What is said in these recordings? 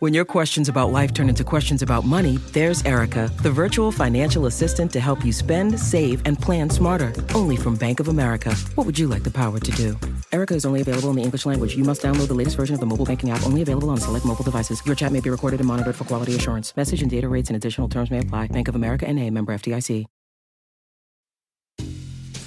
When your questions about life turn into questions about money, there's Erica, the virtual financial assistant to help you spend, save, and plan smarter. Only from Bank of America. What would you like the power to do? Erica is only available in the English language. You must download the latest version of the mobile banking app, only available on select mobile devices. Your chat may be recorded and monitored for quality assurance. Message and data rates and additional terms may apply. Bank of America and a member FDIC.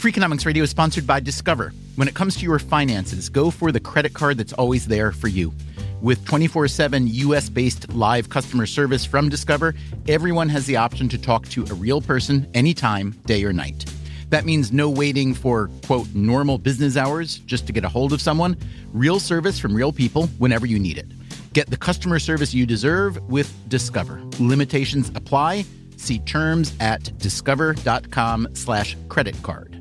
Freakonomics Radio is sponsored by Discover. When it comes to your finances, go for the credit card that's always there for you. With 24 7 US based live customer service from Discover, everyone has the option to talk to a real person anytime, day or night. That means no waiting for, quote, normal business hours just to get a hold of someone. Real service from real people whenever you need it. Get the customer service you deserve with Discover. Limitations apply. See terms at discover.com slash credit card.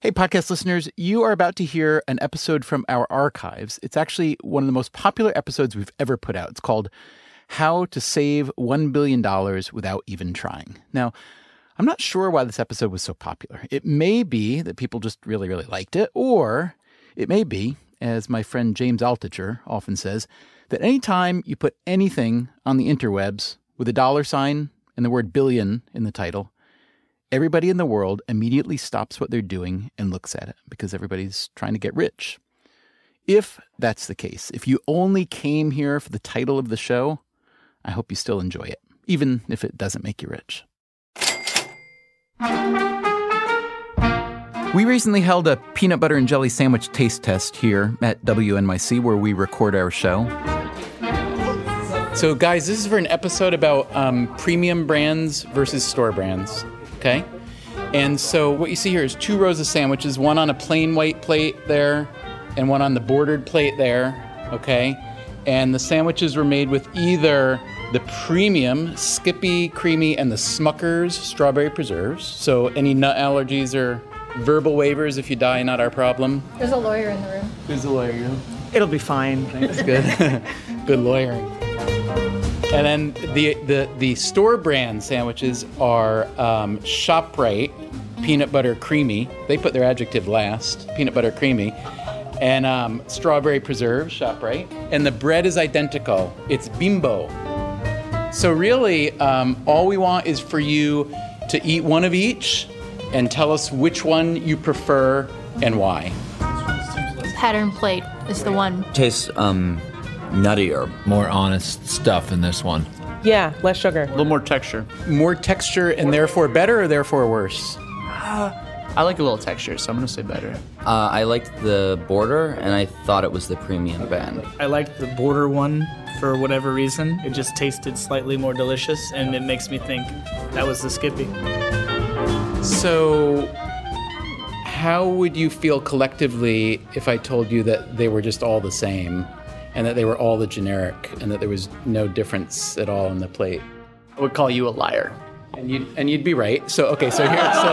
Hey, podcast listeners, you are about to hear an episode from our archives. It's actually one of the most popular episodes we've ever put out. It's called How to Save $1 Billion Without Even Trying. Now, I'm not sure why this episode was so popular. It may be that people just really, really liked it, or it may be, as my friend James Altucher often says, that anytime you put anything on the interwebs with a dollar sign and the word billion in the title, everybody in the world immediately stops what they're doing and looks at it because everybody's trying to get rich. If that's the case, if you only came here for the title of the show, I hope you still enjoy it, even if it doesn't make you rich. We recently held a peanut butter and jelly sandwich taste test here at WNYC where we record our show. So, guys, this is for an episode about um, premium brands versus store brands. Okay? And so, what you see here is two rows of sandwiches one on a plain white plate there, and one on the bordered plate there. Okay? And the sandwiches were made with either the premium Skippy Creamy and the Smuckers strawberry preserves. So, any nut allergies or verbal waivers if you die, not our problem. There's a lawyer in the room. Who's the lawyer? It'll be fine. That's good. good lawyering. And then the, the, the store brand sandwiches are um, ShopRite peanut butter creamy. They put their adjective last, peanut butter creamy. And um, strawberry preserve, ShopRite. And the bread is identical. It's bimbo. So really, um, all we want is for you to eat one of each and tell us which one you prefer and why. Pattern plate is the one. Tastes um nuttier. More honest stuff in this one. Yeah, less sugar. A little more texture. More texture and therefore better or therefore worse? I like a little texture, so I'm gonna say better. Uh, I liked the border, and I thought it was the premium band. I liked the border one for whatever reason. It just tasted slightly more delicious, and it makes me think that was the Skippy. So, how would you feel collectively if I told you that they were just all the same and that they were all the generic and that there was no difference at all in the plate? I would call you a liar. And you'd, and you'd be right. So, okay, so here, so.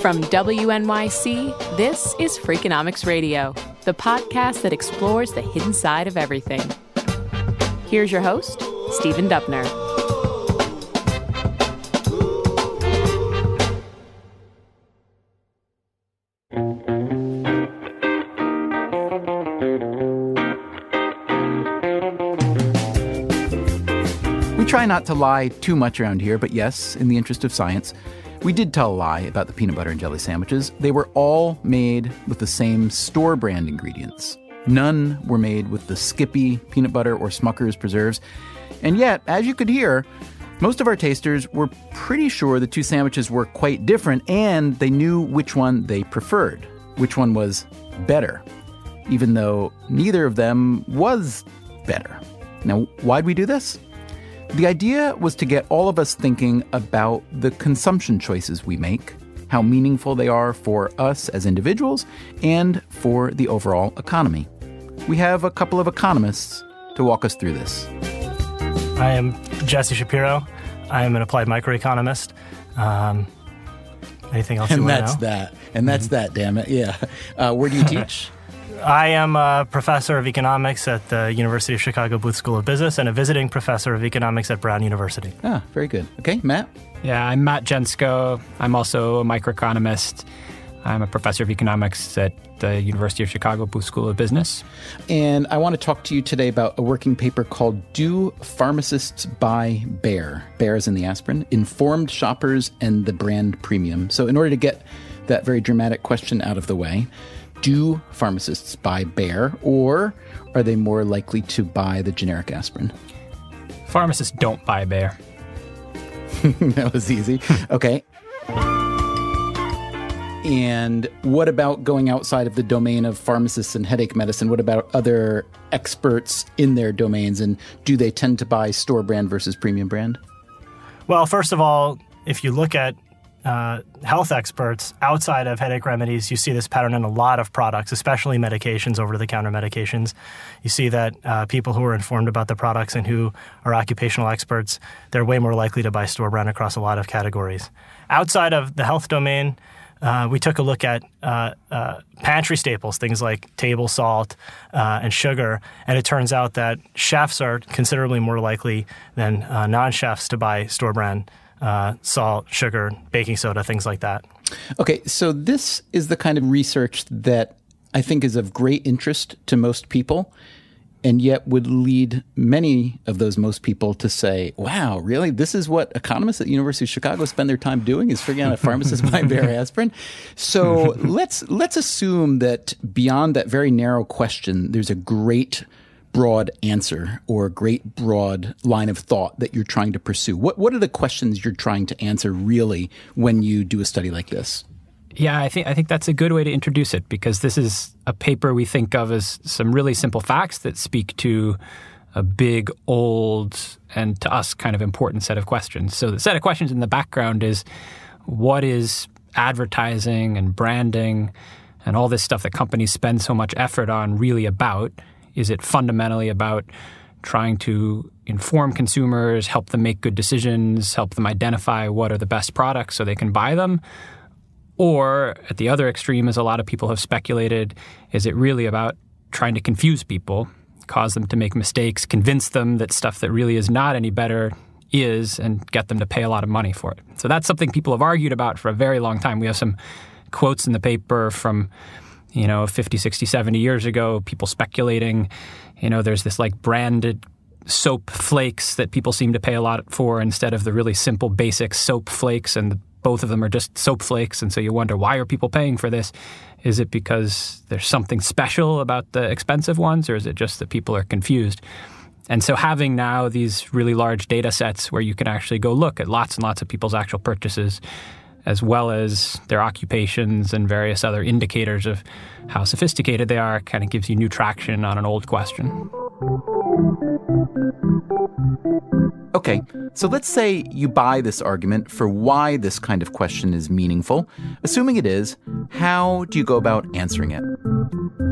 From WNYC, this is Freakonomics Radio, the podcast that explores the hidden side of everything. Here's your host, Stephen Dubner. We try not to lie too much around here, but yes, in the interest of science, we did tell a lie about the peanut butter and jelly sandwiches. They were all made with the same store brand ingredients. None were made with the Skippy peanut butter or Smucker's preserves. And yet, as you could hear, most of our tasters were pretty sure the two sandwiches were quite different and they knew which one they preferred, which one was better, even though neither of them was better. Now, why'd we do this? The idea was to get all of us thinking about the consumption choices we make, how meaningful they are for us as individuals, and for the overall economy. We have a couple of economists to walk us through this. I am Jesse Shapiro. I am an applied microeconomist. Um, Anything else And want that's know? that. And that's that, damn it. Yeah. Uh, where do you teach? I am a professor of economics at the University of Chicago Booth School of Business and a visiting professor of economics at Brown University. Ah, very good. Okay, Matt? Yeah, I'm Matt Gentzkow. I'm also a microeconomist. I'm a professor of economics at the University of Chicago Booth School of Business. And I want to talk to you today about a working paper called Do Pharmacists Buy? Bayer is in the aspirin, Informed Shoppers and the Brand Premium. So, in order to get that very dramatic question out of the way, do pharmacists buy Bayer or are they more likely to buy the generic aspirin? Pharmacists don't buy Bayer. that was easy. Okay. And what about going outside of the domain of pharmacists and headache medicine? What about other experts in their domains? And do they tend to buy store brand versus premium brand? Well, first of all, if you look at uh, health experts outside of headache remedies, you see this pattern in a lot of products, especially medications, over the counter medications. You see that uh, people who are informed about the products and who are occupational experts, they're way more likely to buy store brand across a lot of categories. Outside of the health domain, uh, we took a look at uh, uh, pantry staples, things like table salt uh, and sugar, and it turns out that chefs are considerably more likely than uh, non chefs to buy store brand uh, salt, sugar, baking soda, things like that. Okay, so this is the kind of research that I think is of great interest to most people, and yet would lead many of those most people to say, "Wow, really? This is what economists at the University of Chicago spend their time doing is figuring out if pharmacists buy Bayer aspirin." So let's let's assume that beyond that very narrow question, there's a great broad answer or a great broad line of thought that you're trying to pursue. What what are the questions you're trying to answer really when you do a study like this? Yeah, I think I think that's a good way to introduce it because this is a paper we think of as some really simple facts that speak to a big, old, and to us kind of important set of questions. So the set of questions in the background is what is advertising and branding and all this stuff that companies spend so much effort on really about? Is it fundamentally about trying to inform consumers, help them make good decisions, help them identify what are the best products so they can buy them? Or at the other extreme, as a lot of people have speculated, is it really about trying to confuse people, cause them to make mistakes, convince them that stuff that really is not any better is, and get them to pay a lot of money for it? So that's something people have argued about for a very long time. We have some quotes in the paper from, you know, 50, 60, 70 years ago, people speculating, you know, there's this like branded soap flakes that people seem to pay a lot for instead of the really simple basic soap flakes and both of them are just soap flakes and so you wonder why are people paying for this? Is it because there's something special about the expensive ones or is it just that people are confused? And so having now these really large data sets where you can actually go look at lots and lots of people's actual purchases as well as their occupations and various other indicators of how sophisticated they are kind of gives you new traction on an old question Okay, so let's say you buy this argument for why this kind of question is meaningful. Assuming it is, how do you go about answering it?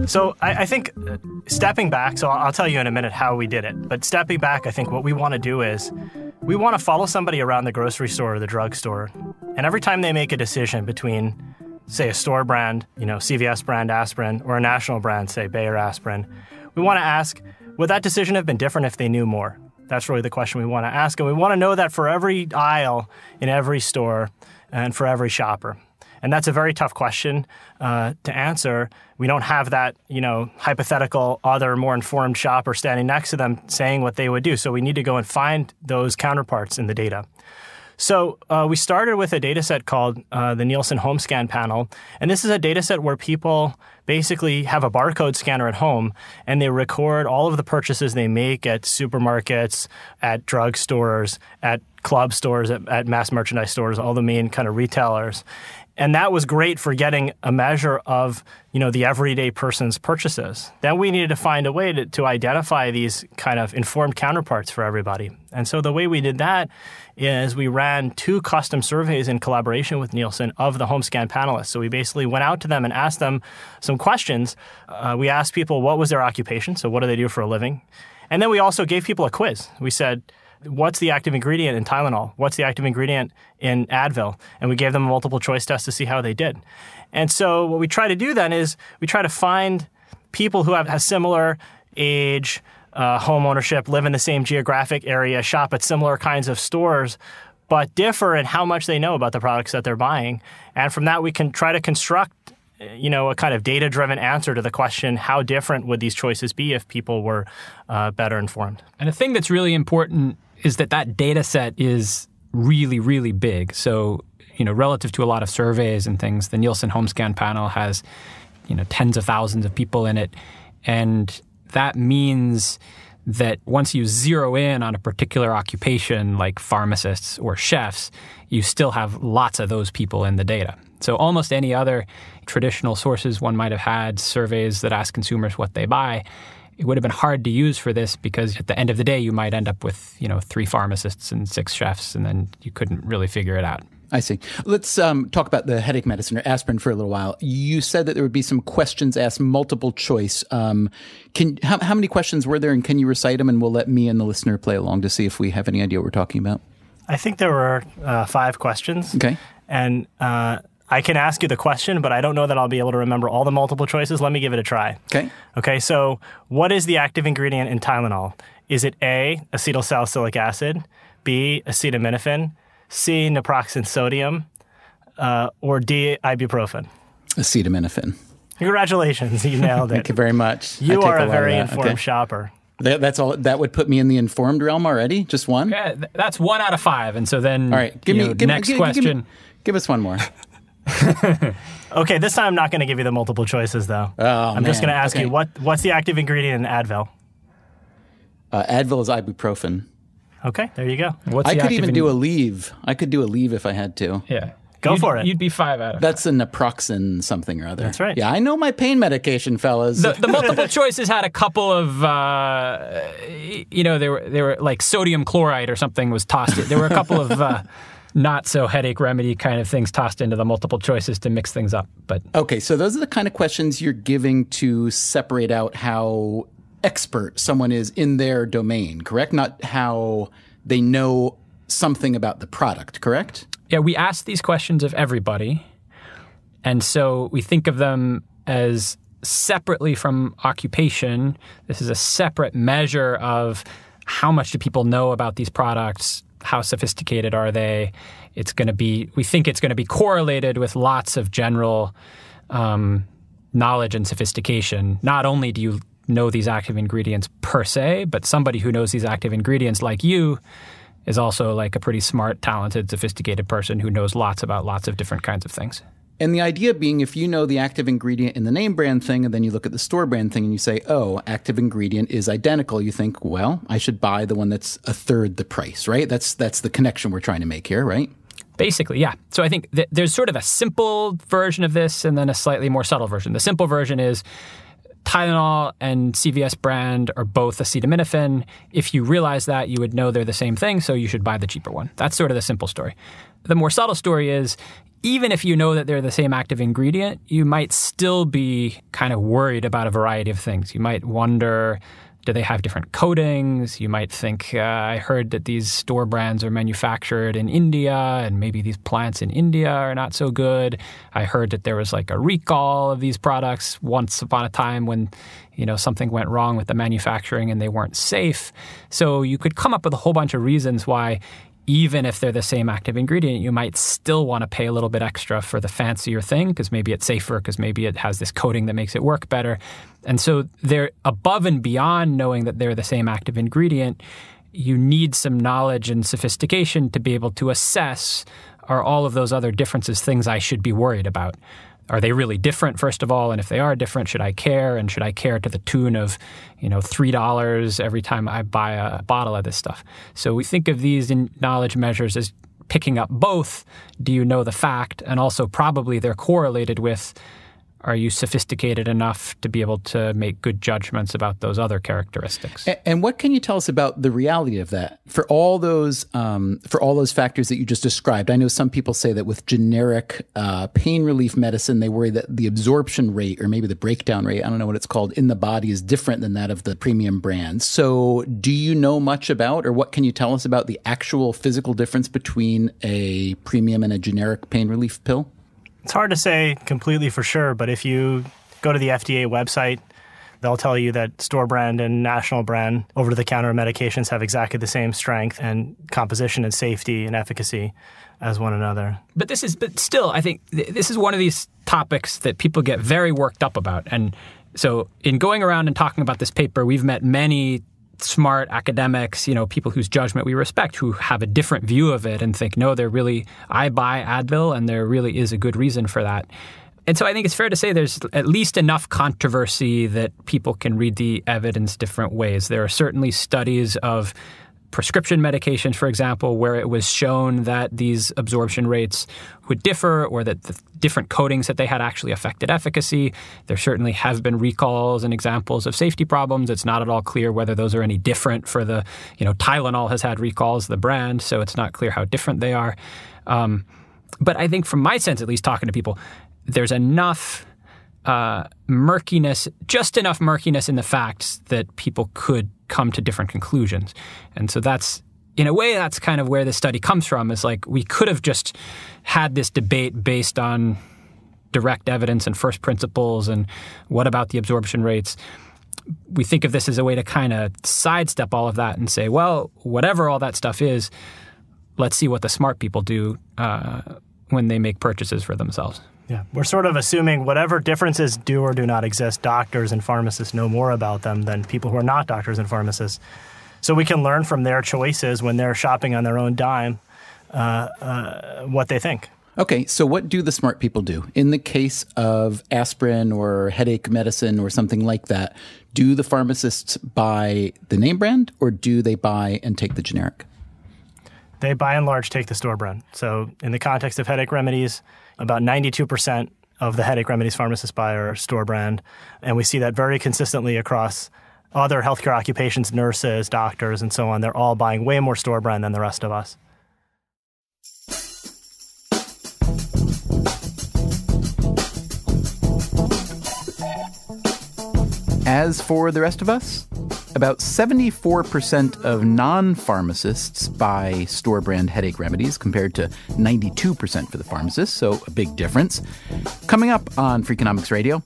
So I, I think uh, stepping back, so I'll, I'll tell you in a minute how we did it. But stepping back, I think what we want to do is we want to follow somebody around the grocery store or the drugstore. And every time they make a decision between, say, a store brand, you know, CVS brand aspirin, or a national brand, say, Bayer aspirin, we want to ask, would that decision have been different if they knew more? That's really the question we want to ask. And we want to know that for every aisle in every store and for every shopper. And that's a very tough question uh, to answer. We don't have that, you know, hypothetical other more informed shopper standing next to them saying what they would do. So we need to go and find those counterparts in the data. So uh, we started with a data set called uh, the Nielsen Home Scan Panel, and this is a data set where people basically have a barcode scanner at home and they record all of the purchases they make at supermarkets, at drugstores, at club stores, at, at mass merchandise stores, all the main kind of retailers. And that was great for getting a measure of, you know, the everyday person's purchases. Then we needed to find a way to, to identify these kind of informed counterparts for everybody. And so the way we did that is we ran two custom surveys in collaboration with Nielsen of the home scan panelists. So we basically went out to them and asked them some questions. Uh, we asked people what was their occupation, so what do they do for a living? And then we also gave people a quiz. We said, what's the active ingredient in Tylenol? What's the active ingredient in Advil? And we gave them a multiple choice test to see how they did. And so what we try to do then is we try to find people who have, a similar age, uh, home ownership, live in the same geographic area, shop at similar kinds of stores, but differ in how much they know about the products that they're buying. And from that, we can try to construct you know, a kind of data driven answer to the question how different would these choices be if people were uh, better informed? And a thing that's really important is that that data set is really, really big. So, you know, relative to a lot of surveys and things, the Nielsen HomeScan panel has, you know, tens of thousands of people in it. And that means that once you zero in on a particular occupation like pharmacists or chefs, you still have lots of those people in the data. So almost any other traditional sources one might have had, surveys that ask consumers what they buy, it would have been hard to use for this because at the end of the day you might end up with, you know, three pharmacists and six chefs and then you couldn't really figure it out. I see. Let's um, talk about the headache medicine or aspirin for a little while. You said that there would be some questions asked, multiple choice. Um, can how, how, many questions were there, and can you recite them? And we'll let me and the listener play along to see if we have any idea what we're talking about. I think there were uh, five questions. Okay. And uh, I can ask you the question, but I don't know that I'll be able to remember all the multiple choices. Let me give it a try. Okay. Okay, so what is the active ingredient in Tylenol? Is it A, acetyl salicylic acid, B, acetaminophen, C, naproxen sodium, uh, or D, ibuprofen? Acetaminophen. Congratulations, you nailed it. Thank you very much. You are a, a very informed okay. shopper. That, that's all. That would put me in the informed realm already. Just one. Yeah, that's one out of five. And so then, all right. Give me know, give, next give, question. Give, me, give us one more. okay, this time I'm not going to give you the multiple choices though. Oh, I'm man. just going to ask okay. you what what's the active ingredient in Advil? Uh, Advil is ibuprofen. Okay, there you go. What's I could even in- do leave. I could do Aleve if I had to. Yeah. Go you'd, for it. You'd be five out of That's a naproxen something or other. That's right. Yeah, I know my pain medication, fellas. The, the multiple choices had a couple of, uh, you know, there were they were like sodium chloride or something was tossed. In. There were a couple of uh, not so headache remedy kind of things tossed into the multiple choices to mix things up. But okay, so those are the kind of questions you're giving to separate out how expert someone is in their domain, correct? Not how they know something about the product, correct? Yeah, we ask these questions of everybody. And so we think of them as separately from occupation. This is a separate measure of how much do people know about these products? How sophisticated are they? It's going to be, we think it's going to be correlated with lots of general um, knowledge and sophistication. Not only do you know these active ingredients per se, but somebody who knows these active ingredients like you is also like a pretty smart, talented, sophisticated person who knows lots about lots of different kinds of things. And the idea being if you know the active ingredient in the name brand thing and then you look at the store brand thing and you say, oh, active ingredient is identical, you think, well, I should buy the one that's a third the price, right? That's that's the connection we're trying to make here, right? Basically, yeah. So I think th- there's sort of a simple version of this and then a slightly more subtle version. The simple version is Tylenol and CVS brand are both acetaminophen. If you realize that, you would know they're the same thing, so you should buy the cheaper one. That's sort of the simple story. The more subtle story is even if you know that they're the same active ingredient, you might still be kind of worried about a variety of things. You might wonder do they have different coatings? You might think, uh, I heard that these store brands are manufactured in India and maybe these plants in India are not so good. I heard that there was like a recall of these products once upon a time when, you know, something went wrong with the manufacturing and they weren't safe. So you could come up with a whole bunch of reasons why even if they're the same active ingredient, you might still want to pay a little bit extra for the fancier thing because maybe it's safer, because maybe it has this coating that makes it work better. And so they're above and beyond knowing that they're the same active ingredient. You need some knowledge and sophistication to be able to assess are all of those other differences things I should be worried about? Are they really different, first of all? And if they are different, should I care? And should I care to the tune of, you know, $3 every time I buy a bottle of this stuff? So we think of these knowledge measures as picking up both do you know the fact? And also, probably they're correlated with are you sophisticated enough to be able to make good judgments about those other characteristics? And, and what can you tell us about the reality of that for all those um, for all those factors that you just described? I know some people say that with generic uh, pain relief medicine, they worry that the absorption rate or maybe the breakdown rate, I don't know what it's called, in the body is different than that of the premium brands. So, do you know much about, or what can you tell us about the actual physical difference between a premium and a generic pain relief pill? It's hard to say completely for sure, but if you go to the FDA website, they'll tell you that store brand and national brand over the counter medications have exactly the same strength and composition and safety and efficacy as one another. But this is, but still, I think th- this is one of these topics that people get very worked up about. And so, in going around and talking about this paper, we've met many smart academics, you know, people whose judgment we respect, who have a different view of it and think, no, there really, I buy Advil, and there really is a good reason for that. And so I think it's fair to say there's at least enough controversy that people can read the evidence different ways. There are certainly studies of prescription medications, for example, where it was shown that these absorption rates would differ or that the different coatings that they had actually affected efficacy. There certainly have been recalls and examples of safety problems. It's not at all clear whether those are any different for the, you know, Tylenol has had recalls, the brand, so it's not clear how different they are. Um, but I think from my sense, at least talking to people, there's enough uh, murkiness, just enough murkiness in the facts that people could come to different conclusions. And so that's, in a way, that's kind of where this study comes from is like we could have just had this debate based on direct evidence and first principles and what about the absorption rates. We think of this as a way to kind of sidestep all of that and say, well, whatever all that stuff is, let's see what the smart people do uh, when they make purchases for themselves. Yeah, we're sort of assuming whatever differences do or do not exist, doctors and pharmacists know more about them than people who are not doctors and pharmacists. So we can learn from their choices when they're shopping on their own dime uh, uh, what they think. Okay, so what do the smart people do? In the case of aspirin or headache medicine or something like that, do the pharmacists buy the name brand or do they buy and take the generic? They by and large take the store brand. So, in the context of headache remedies, about 92% of the headache remedies pharmacists buy are store brand. And we see that very consistently across other healthcare occupations, nurses, doctors, and so on. They're all buying way more store brand than the rest of us. As for the rest of us, about 74% of non pharmacists buy store brand headache remedies compared to 92% for the pharmacists, so a big difference. Coming up on Freakonomics Radio,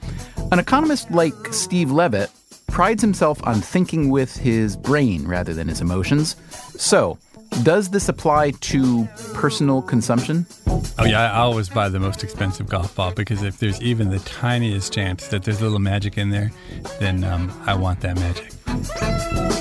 an economist like Steve Levitt prides himself on thinking with his brain rather than his emotions. So, does this apply to personal consumption? Oh, yeah, I always buy the most expensive golf ball because if there's even the tiniest chance that there's a little magic in there, then um, I want that magic.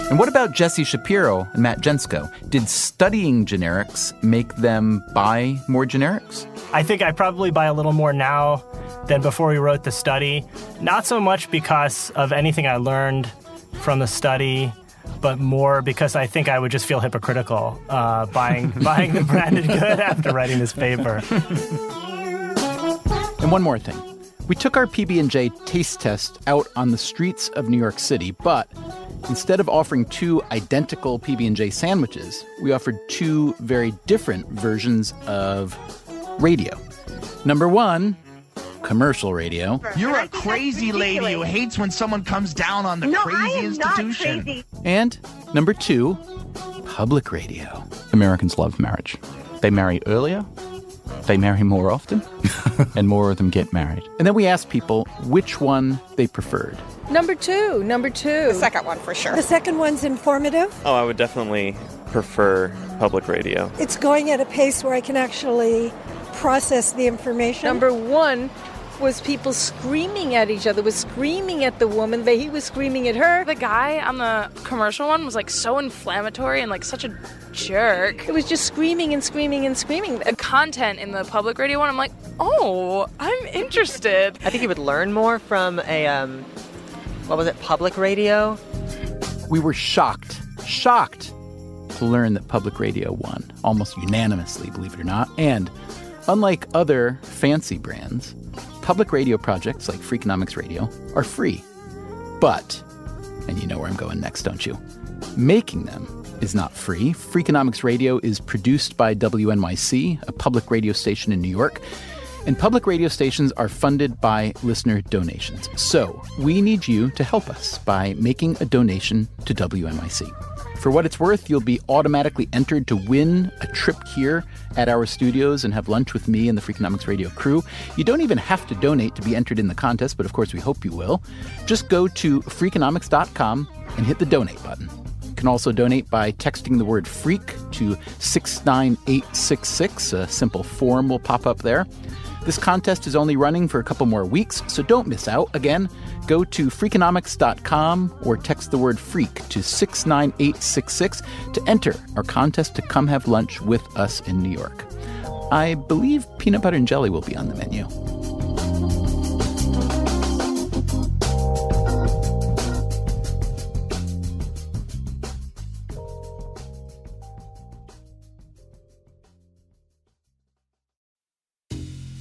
And what about Jesse Shapiro and Matt Gentzkow? Did studying generics make them buy more generics? I think I probably buy a little more now than before we wrote the study. Not so much because of anything I learned from the study but more because I think I would just feel hypocritical uh, buying buying the branded good after writing this paper. And one more thing. We took our PB&J taste test out on the streets of New York City, but instead of offering two identical PB&J sandwiches, we offered two very different versions of radio. Number 1, commercial radio. You're a crazy lady who hates when someone comes down on the no, crazy I am institution. Not crazy. And number two, public radio. Americans love marriage. They marry earlier, they marry more often, and more of them get married. And then we asked people which one they preferred. Number two, number two. The second one for sure. The second one's informative. Oh, I would definitely prefer public radio. It's going at a pace where I can actually process the information. Number one was people screaming at each other, was screaming at the woman, but he was screaming at her. The guy on the commercial one was like so inflammatory and like such a jerk. It was just screaming and screaming and screaming. The content in the public radio one, I'm like, oh, I'm interested. I think you would learn more from a, um, what was it, public radio? We were shocked, shocked to learn that public radio won almost unanimously, believe it or not. And unlike other fancy brands, public radio projects like Freakonomics Radio are free. But, and you know where I'm going next, don't you? Making them is not free. Freakonomics Radio is produced by WNYC, a public radio station in New York. And public radio stations are funded by listener donations. So we need you to help us by making a donation to WNYC. For what it's worth, you'll be automatically entered to win a trip here at our studios and have lunch with me and the Freakonomics Radio crew. You don't even have to donate to be entered in the contest, but of course we hope you will. Just go to freakonomics.com and hit the donate button. You can also donate by texting the word freak to 69866. A simple form will pop up there. This contest is only running for a couple more weeks, so don't miss out. Again, go to freakonomics.com or text the word freak to 69866 to enter our contest to come have lunch with us in New York. I believe peanut butter and jelly will be on the menu.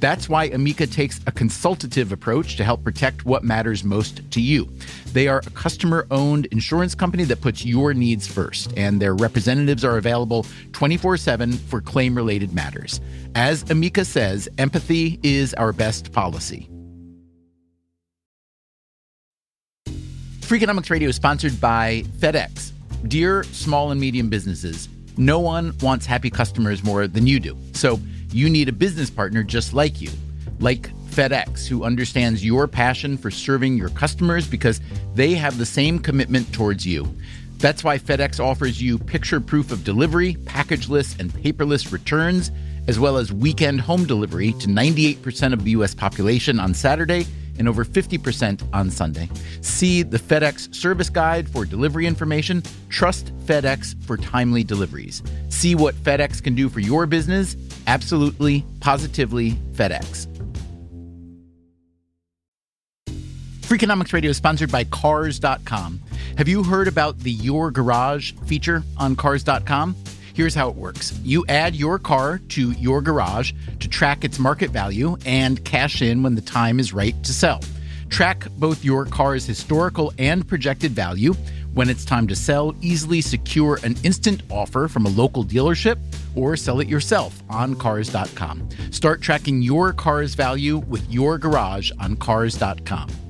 That's why Amica takes a consultative approach to help protect what matters most to you. They are a customer owned insurance company that puts your needs first, and their representatives are available 24 7 for claim related matters. As Amica says, empathy is our best policy. Freakonomics Radio is sponsored by FedEx. Dear small and medium businesses, no one wants happy customers more than you do. So, you need a business partner just like you, like FedEx, who understands your passion for serving your customers because they have the same commitment towards you. That's why FedEx offers you picture proof of delivery, packageless and paperless returns, as well as weekend home delivery to 98% of the U.S. population on Saturday and over 50% on Sunday. See the FedEx service guide for delivery information. Trust FedEx for timely deliveries. See what FedEx can do for your business. Absolutely, positively FedEx. Freakonomics Radio is sponsored by Cars.com. Have you heard about the Your Garage feature on Cars.com? Here's how it works you add your car to your garage to track its market value and cash in when the time is right to sell. Track both your car's historical and projected value. When it's time to sell, easily secure an instant offer from a local dealership or sell it yourself on Cars.com. Start tracking your car's value with your garage on Cars.com.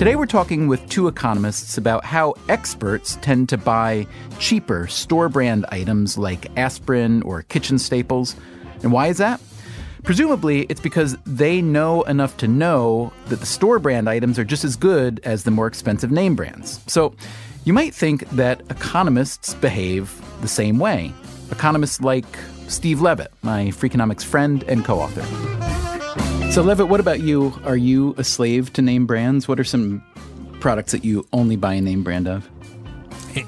Today, we're talking with two economists about how experts tend to buy cheaper store brand items like aspirin or kitchen staples. And why is that? Presumably, it's because they know enough to know that the store brand items are just as good as the more expensive name brands. So, you might think that economists behave the same way. Economists like Steve Levitt, my Freakonomics friend and co author. So, Levitt, what about you? Are you a slave to name brands? What are some products that you only buy a name brand of?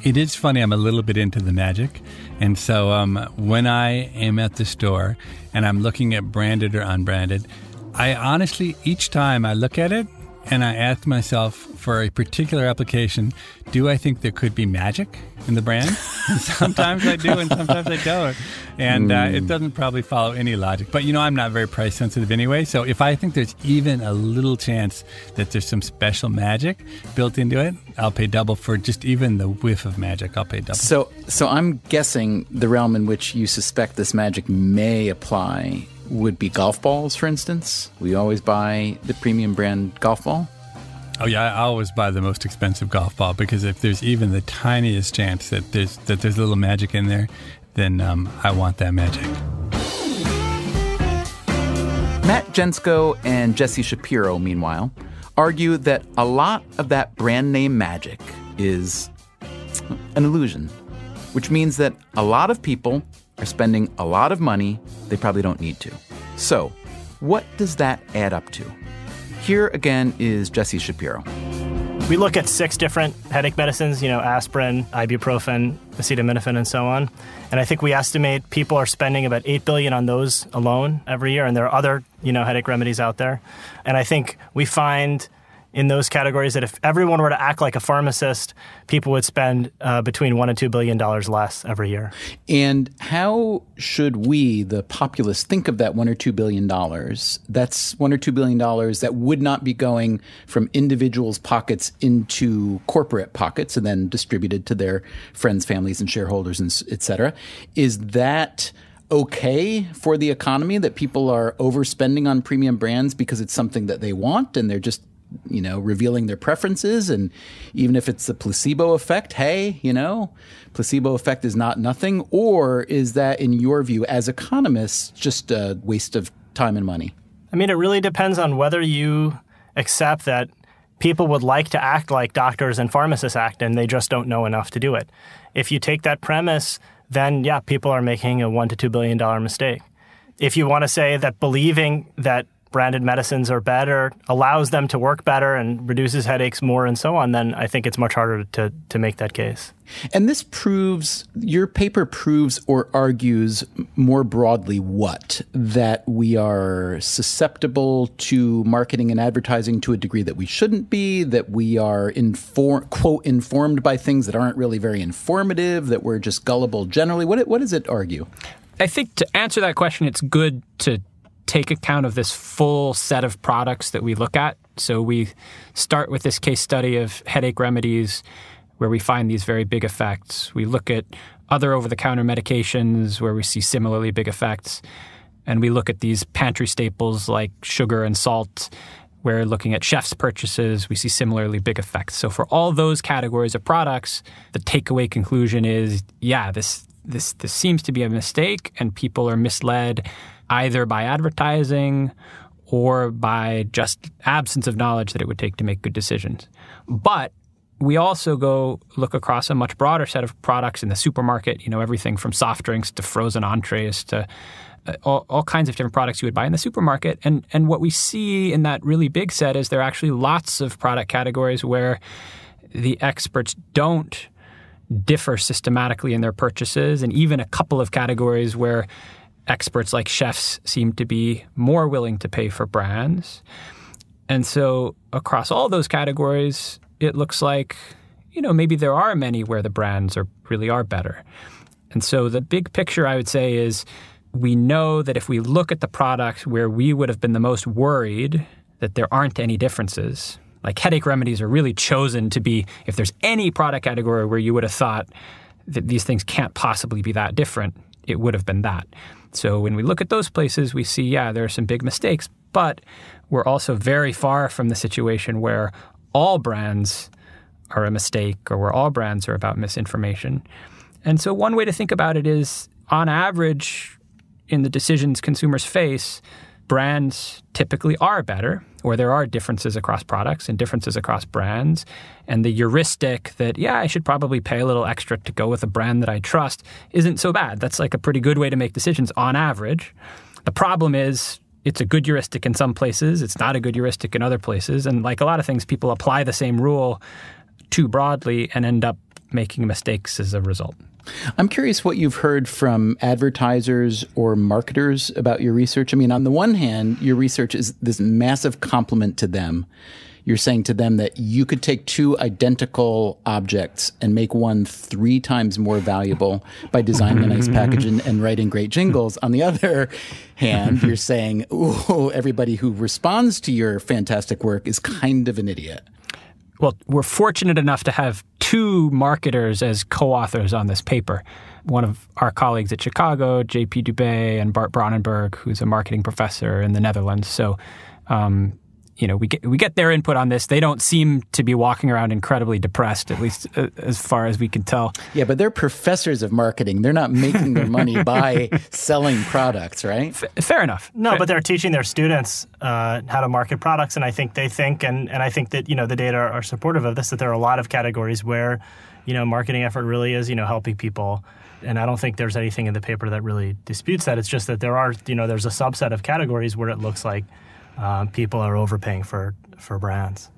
It is funny. I'm a little bit into the magic. And so um, when I am at the store and I'm looking at branded or unbranded, I honestly, each time I look at it and I ask myself for a particular application, do I think there could be magic in the brand? sometimes I do and sometimes I don't. And uh, it doesn't probably follow any logic. But you know, I'm not very price sensitive anyway. So if I think there's even a little chance that there's some special magic built into it, I'll pay double for just even the whiff of magic. I'll pay double. So, so I'm guessing the realm in which you suspect this magic may apply would be golf balls, for instance. We always buy the premium brand golf ball. Oh yeah, I always buy the most expensive golf ball because if there's even the tiniest chance that there's that there's a little magic in there, then um, I want that magic. Matt Gentzkow and Jesse Shapiro, meanwhile, argue that a lot of that brand name magic is an illusion, which means that a lot of people are spending a lot of money they probably don't need to. So, what does that add up to? Here again is Jesse Shapiro. We look at six different headache medicines, you know, aspirin, ibuprofen, acetaminophen, and so on. And I think we estimate people are spending about 8 billion on those alone every year. And there are other, you know, headache remedies out there. And I think we find in those categories that if everyone were to act like a pharmacist, people would spend uh, between one and two billion dollars less every year. And how should we, the populace, think of that one or two billion dollars? That's one or two billion dollars that would not be going from individuals' pockets into corporate pockets and then distributed to their friends, families, and shareholders, and et cetera. Is that okay for the economy that people are overspending on premium brands because it's something that they want and they're just you know, revealing their preferences. And even if it's the placebo effect, hey, you know, placebo effect is not nothing. Or is that, in your view, as economists, just a waste of time and money? I mean, it really depends on whether you accept that people would like to act like doctors and pharmacists act and they just don't know enough to do it. If you take that premise, then yeah, people are making a one to two billion dollar mistake. If you want to say that believing that branded medicines are better, allows them to work better and reduces headaches more and so on, then I think it's much harder to, to make that case. And this proves, your paper proves or argues more broadly what? That we are susceptible to marketing and advertising to a degree that we shouldn't be, that we are inform, quote, informed by things that aren't really very informative, that we're just gullible generally. What, what does it argue? I think to answer that question, it's good to take account of this full set of products that we look at. So we start with this case study of headache remedies where we find these very big effects. We look at other over the counter medications where we see similarly big effects. And we look at these pantry staples like sugar and salt, where looking at chef's purchases, we see similarly big effects. So for all those categories of products, the takeaway conclusion is yeah, this this this seems to be a mistake and people are misled either by advertising or by just absence of knowledge that it would take to make good decisions. But we also go look across a much broader set of products in the supermarket, you know, everything from soft drinks to frozen entrees to uh, all, all, kinds of different products you would buy in the supermarket. And, and what we see in that really big set is there are actually lots of product categories where the experts don't differ systematically in their purchases, and even a couple of categories where experts like chefs seem to be more willing to pay for brands. And so across all those categories, it looks like, you know, maybe there are many where the brands are really are better. And so the big picture I would say is we know that if we look at the product where we would have been the most worried that there aren't any differences, like headache remedies are really chosen to be if there's any product category where you would have thought that these things can't possibly be that different, it would have been that. So when we look at those places, we see, yeah, there are some big mistakes, but we're also very far from the situation where all brands are a mistake or where all brands are about misinformation. And so one way to think about it is on average, in the decisions consumers face, brands typically are better, or there are differences across products and differences across brands. And the heuristic that, yeah, I should probably pay a little extra to go with a brand that I trust isn't so bad. That's like a pretty good way to make decisions on average. The problem is it's a good heuristic in some places, it's not a good heuristic in other places. And like a lot of things, people apply the same rule too broadly and end up making mistakes as a result. I'm curious what you've heard from advertisers or marketers about your research. I mean, on the one hand, your research is this massive compliment to them. You're saying to them that you could take two identical objects and make one three times more valuable by designing a nice package and, and writing great jingles. On the other hand, you're saying, oh, everybody who responds to your fantastic work is kind of an idiot well, we're fortunate enough to have two marketers as co-authors on this paper. One of our colleagues at Chicago, J.P. Dubé, and Bart Bronnenberg, who's a marketing professor in the Netherlands. So um, you know, we get we get their input on this. They don't seem to be walking around incredibly depressed, at least uh, as far as we can tell. Yeah, but they're professors of marketing. They're not making their money by selling products, right? F- fair enough. No, but they're teaching their students uh, how to market products, and I think they think, and and I think that you know the data are supportive of this. That there are a lot of categories where, you know, marketing effort really is you know helping people and I don't think there's anything in the paper that really disputes that. It's just that there are, you know, there's a subset of categories where it looks like um, people are overpaying for for brands.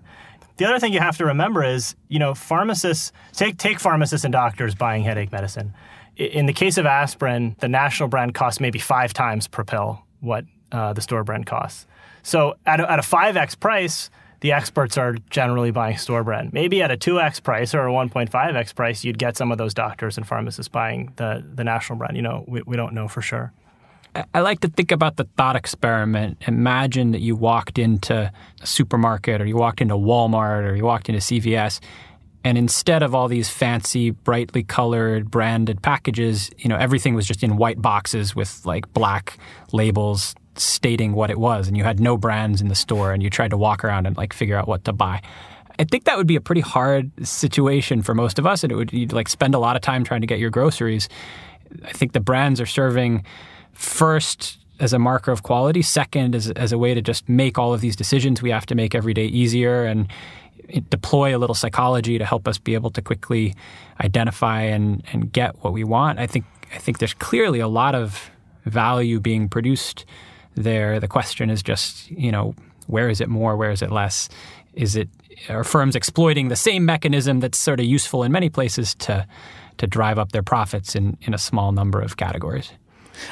The other thing you have to remember is, you know, pharmacists take take pharmacists and doctors buying headache medicine. In the case of aspirin, the national brand costs maybe five times per pill what uh, the store brand costs. So at a, at a 5x price, the experts are generally buying store brand. Maybe at a 2x price or a 1.5x price, you'd get some of those doctors and pharmacists buying the, the national brand. You know, we, we don't know for sure. I like to think about the thought experiment. Imagine that you walked into a supermarket or you walked into Walmart or you walked into CVS and instead of all these fancy brightly colored branded packages, you know, everything was just in white boxes with like black labels stating what it was and you had no brands in the store and you tried to walk around and like figure out what to buy. I think that would be a pretty hard situation for most of us and it would you'd like spend a lot of time trying to get your groceries. I think the brands are serving first as a marker of quality, second as, as a way to just make all of these decisions we have to make every day easier and deploy a little psychology to help us be able to quickly identify and, and get what we want. I think I think there's clearly a lot of value being produced there. The question is just, you know, where is it more, where is it less? Is it are firms exploiting the same mechanism that's sort of useful in many places to to drive up their profits in, in a small number of categories?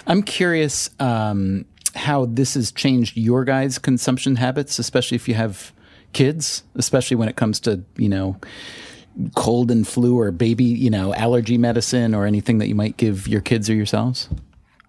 I'm curious um, how this has changed your guys' consumption habits, especially if you have kids, especially when it comes to, you know, cold and flu or baby, you know, allergy medicine or anything that you might give your kids or yourselves?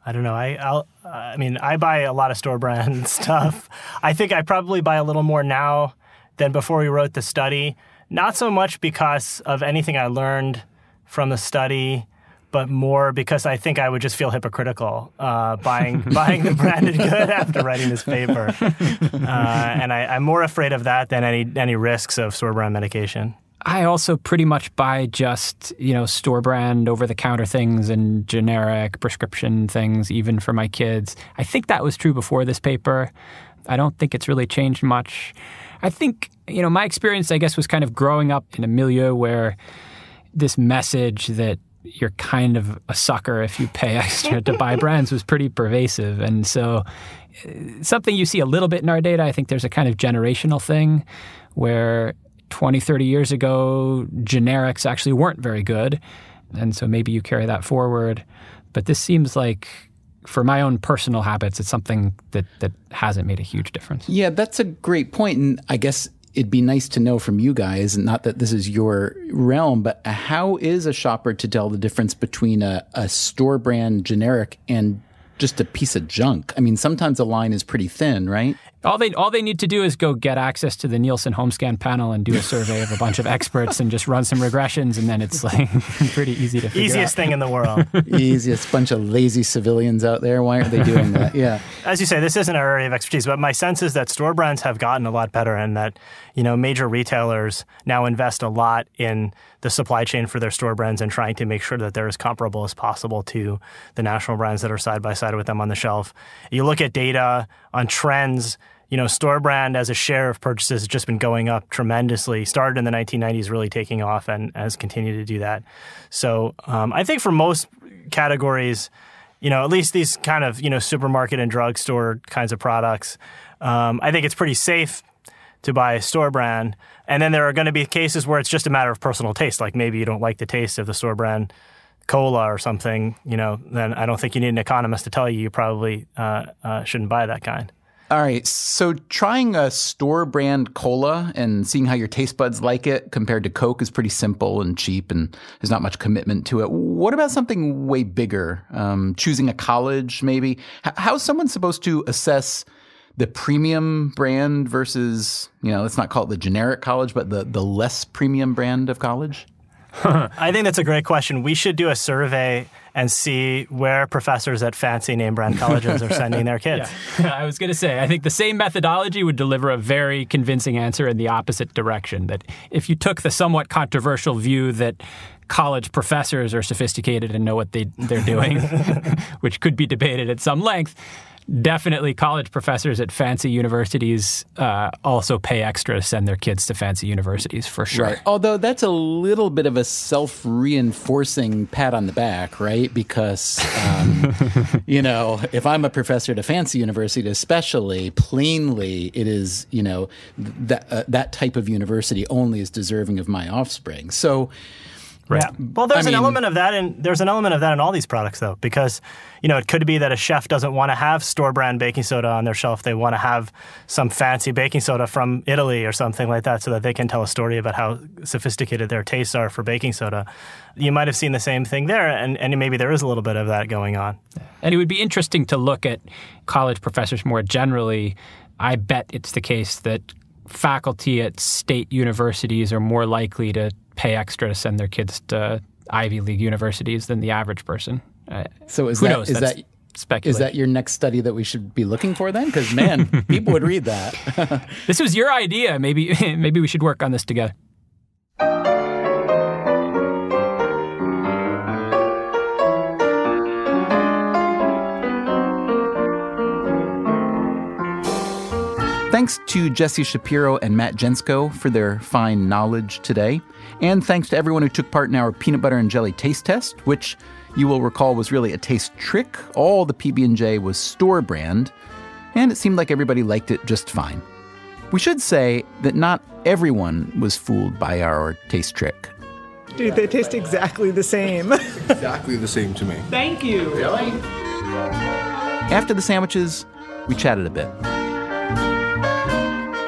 I don't know. I I'll, I mean, I buy a lot of store brand stuff. I think I probably buy a little more now than before we wrote the study. Not so much because of anything I learned from the study, but more because I think I would just feel hypocritical uh, buying buying the branded good after writing this paper, uh, and I, am more afraid of that than any any risks of store brand medication. I also pretty much buy just you know store brand over the counter things and generic prescription things, even for my kids. I think that was true before this paper. I don't think it's really changed much. I think you know my experience, I guess, was kind of growing up in a milieu where this message that you're kind of a sucker if you pay extra to buy brands was pretty pervasive. And so, uh, something you see a little bit in our data, I think there's a kind of generational thing where 20, 30 years ago, generics actually weren't very good. And so maybe you carry that forward. But this seems like for my own personal habits, it's something that, that hasn't made a huge difference. Yeah, that's a great point. And I guess it'd be nice to know from you guys, not that this is your realm, but how is a shopper to tell the difference between a, a store brand generic and just a piece of junk? I mean, sometimes the line is pretty thin, right? All they all they need to do is go get access to the Nielsen HomeScan panel and do a survey of a bunch of experts and just run some regressions, and then it's like pretty easy to figure easiest out. thing in the world. Easiest bunch of lazy civilians out there. Why aren't they doing that? Yeah. As you say, this isn't our area of expertise, but my sense is that store brands have gotten a lot better, and that you know major retailers now invest a lot in the supply chain for their store brands and trying to make sure that they're as comparable as possible to the national brands that are side by side with them on the shelf. You look at data on trends you know, store brand as a share of purchases has just been going up tremendously. Started in the 1990s, really taking off, and has continued to do that. So um, I think for most categories, you know, at least these kind of you know supermarket and drugstore kinds of products, um, I think it's pretty safe to buy a store brand. And then there are going to be cases where it's just a matter of personal taste, like maybe you don't like the taste of the store brand cola or something. You know, then I don't think you need an economist to tell you you probably uh, uh, shouldn't buy that kind. All right. So trying a store brand cola and seeing how your taste buds like it compared to Coke is pretty simple and cheap, and there's not much commitment to it. What about something way bigger? Um, choosing a college, maybe? How's someone supposed to assess the premium brand versus, you know, let's not call it the generic college, but the, the less premium brand of college? I think that's a great question. We should do a survey and see where professors at fancy name brand colleges are sending their kids. Yeah. I was going to say, I think the same methodology would deliver a very convincing answer in the opposite direction. That if you took the somewhat controversial view that college professors are sophisticated and know what they, they're doing, which could be debated at some length, definitely college professors at fancy universities uh, also pay extra to send their kids to fancy universities for sure. Right. Although that's a little bit of a self reinforcing pat on the back, right? Because, um, you know, if I'm a professor at a fancy university, especially plainly, it is, you know, that, uh, that type of university only is deserving of my offspring. So, Yeah. Well, there's I an mean- element of that, and there's an element of that in all these products, though, because you know it could be that a chef doesn't want to have store brand baking soda on their shelf. They want to have some fancy baking soda from Italy or something like that, so that they can tell a story about how sophisticated their tastes are for baking soda. You might have seen the same thing there, and, and maybe there is a little bit of that going on. And it would be interesting to look at college professors more generally. I bet it's the case that faculty at state universities are more likely to pay extra to send their kids to Ivy League universities than the average person. Uh, So is who that knows? is That's that speculation. is that your next study that we should be looking for then? Because man, people would read that. this was your idea. Maybe maybe we should work on this together. Thanks to Jesse Shapiro and Matt Gentzkow for their fine knowledge today. And thanks to everyone who took part in our peanut butter and jelly taste test, which you will recall was really a taste trick. All the PB&J was store brand, and it seemed like everybody liked it just fine. We should say that not everyone was fooled by our taste trick. Dude, they taste exactly the same. exactly the same to me. Thank you. Really? After the sandwiches, we chatted a bit.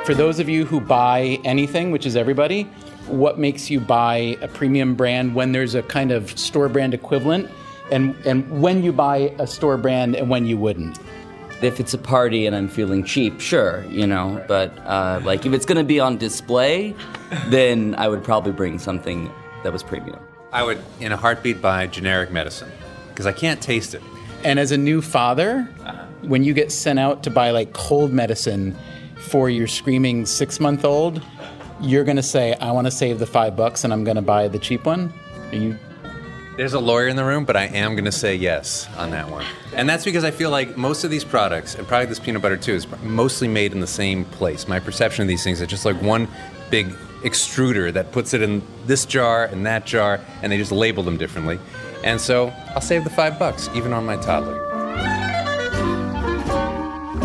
For those of you who buy anything, which is everybody, what makes you buy a premium brand when there's a kind of store brand equivalent, and and when you buy a store brand and when you wouldn't? If it's a party and I'm feeling cheap, sure, you know. But uh, like if it's going to be on display, then I would probably bring something that was premium. I would, in a heartbeat, buy generic medicine because I can't taste it. And as a new father, when you get sent out to buy like cold medicine for your screaming six month old, you're going to say, I want to save the five bucks and I'm going to buy the cheap one? Are you. There's a lawyer in the room, but I am going to say yes on that one. And that's because I feel like most of these products, and probably this peanut butter too, is mostly made in the same place. My perception of these things is just like one big extruder that puts it in this jar and that jar, and they just label them differently. And so I'll save the five bucks, even on my toddler.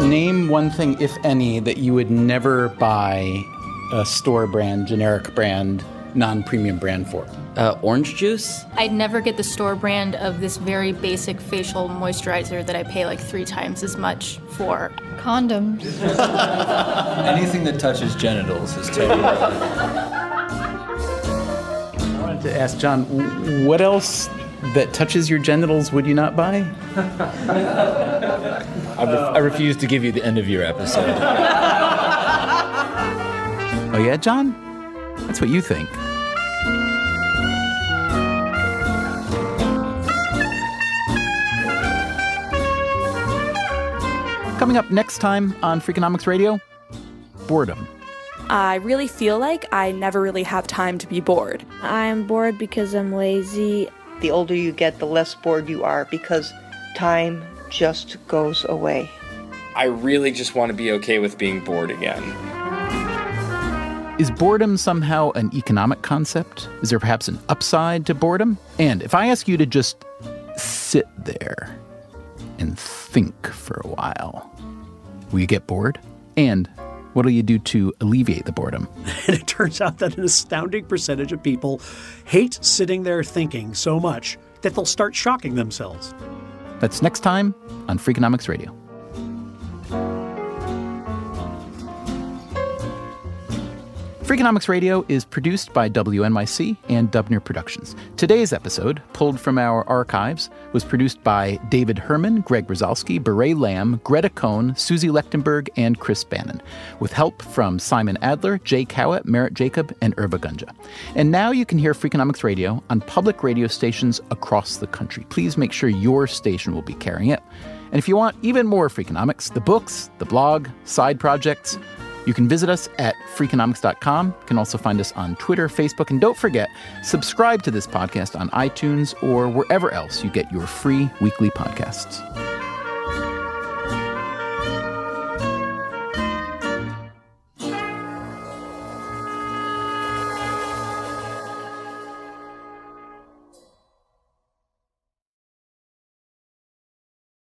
Name one thing, if any, that you would never buy a store brand, generic brand, non premium brand for. Uh, orange juice? I'd never get the store brand of this very basic facial moisturizer that I pay like three times as much for. Condoms. Anything that touches genitals is totally. I wanted to ask John, what else that touches your genitals would you not buy? I, re- I refuse to give you the end of your episode. Oh, yeah, John? That's what you think. Coming up next time on Freakonomics Radio boredom. I really feel like I never really have time to be bored. I'm bored because I'm lazy. The older you get, the less bored you are because time just goes away. I really just want to be okay with being bored again. Is boredom somehow an economic concept? Is there perhaps an upside to boredom? And if I ask you to just sit there and think for a while, will you get bored? And what will you do to alleviate the boredom? And it turns out that an astounding percentage of people hate sitting there thinking so much that they'll start shocking themselves. That's next time on Freakonomics Radio. Freakonomics Radio is produced by WNYC and Dubner Productions. Today's episode, pulled from our archives, was produced by David Herman, Greg Brzezowski, Beret Lamb, Greta Cohn, Susie Lechtenberg, and Chris Bannon, with help from Simon Adler, Jay Cowit, Merritt Jacob, and Arwa Gunja. And now you can hear Freakonomics Radio on public radio stations across the country. Please make sure your station will be carrying it. And if you want even more Freakonomics, the books, the blog, side projects, you can visit us at freakonomics.com. You can also find us on Twitter, Facebook, and don't forget, subscribe to this podcast on iTunes or wherever else you get your free weekly podcasts.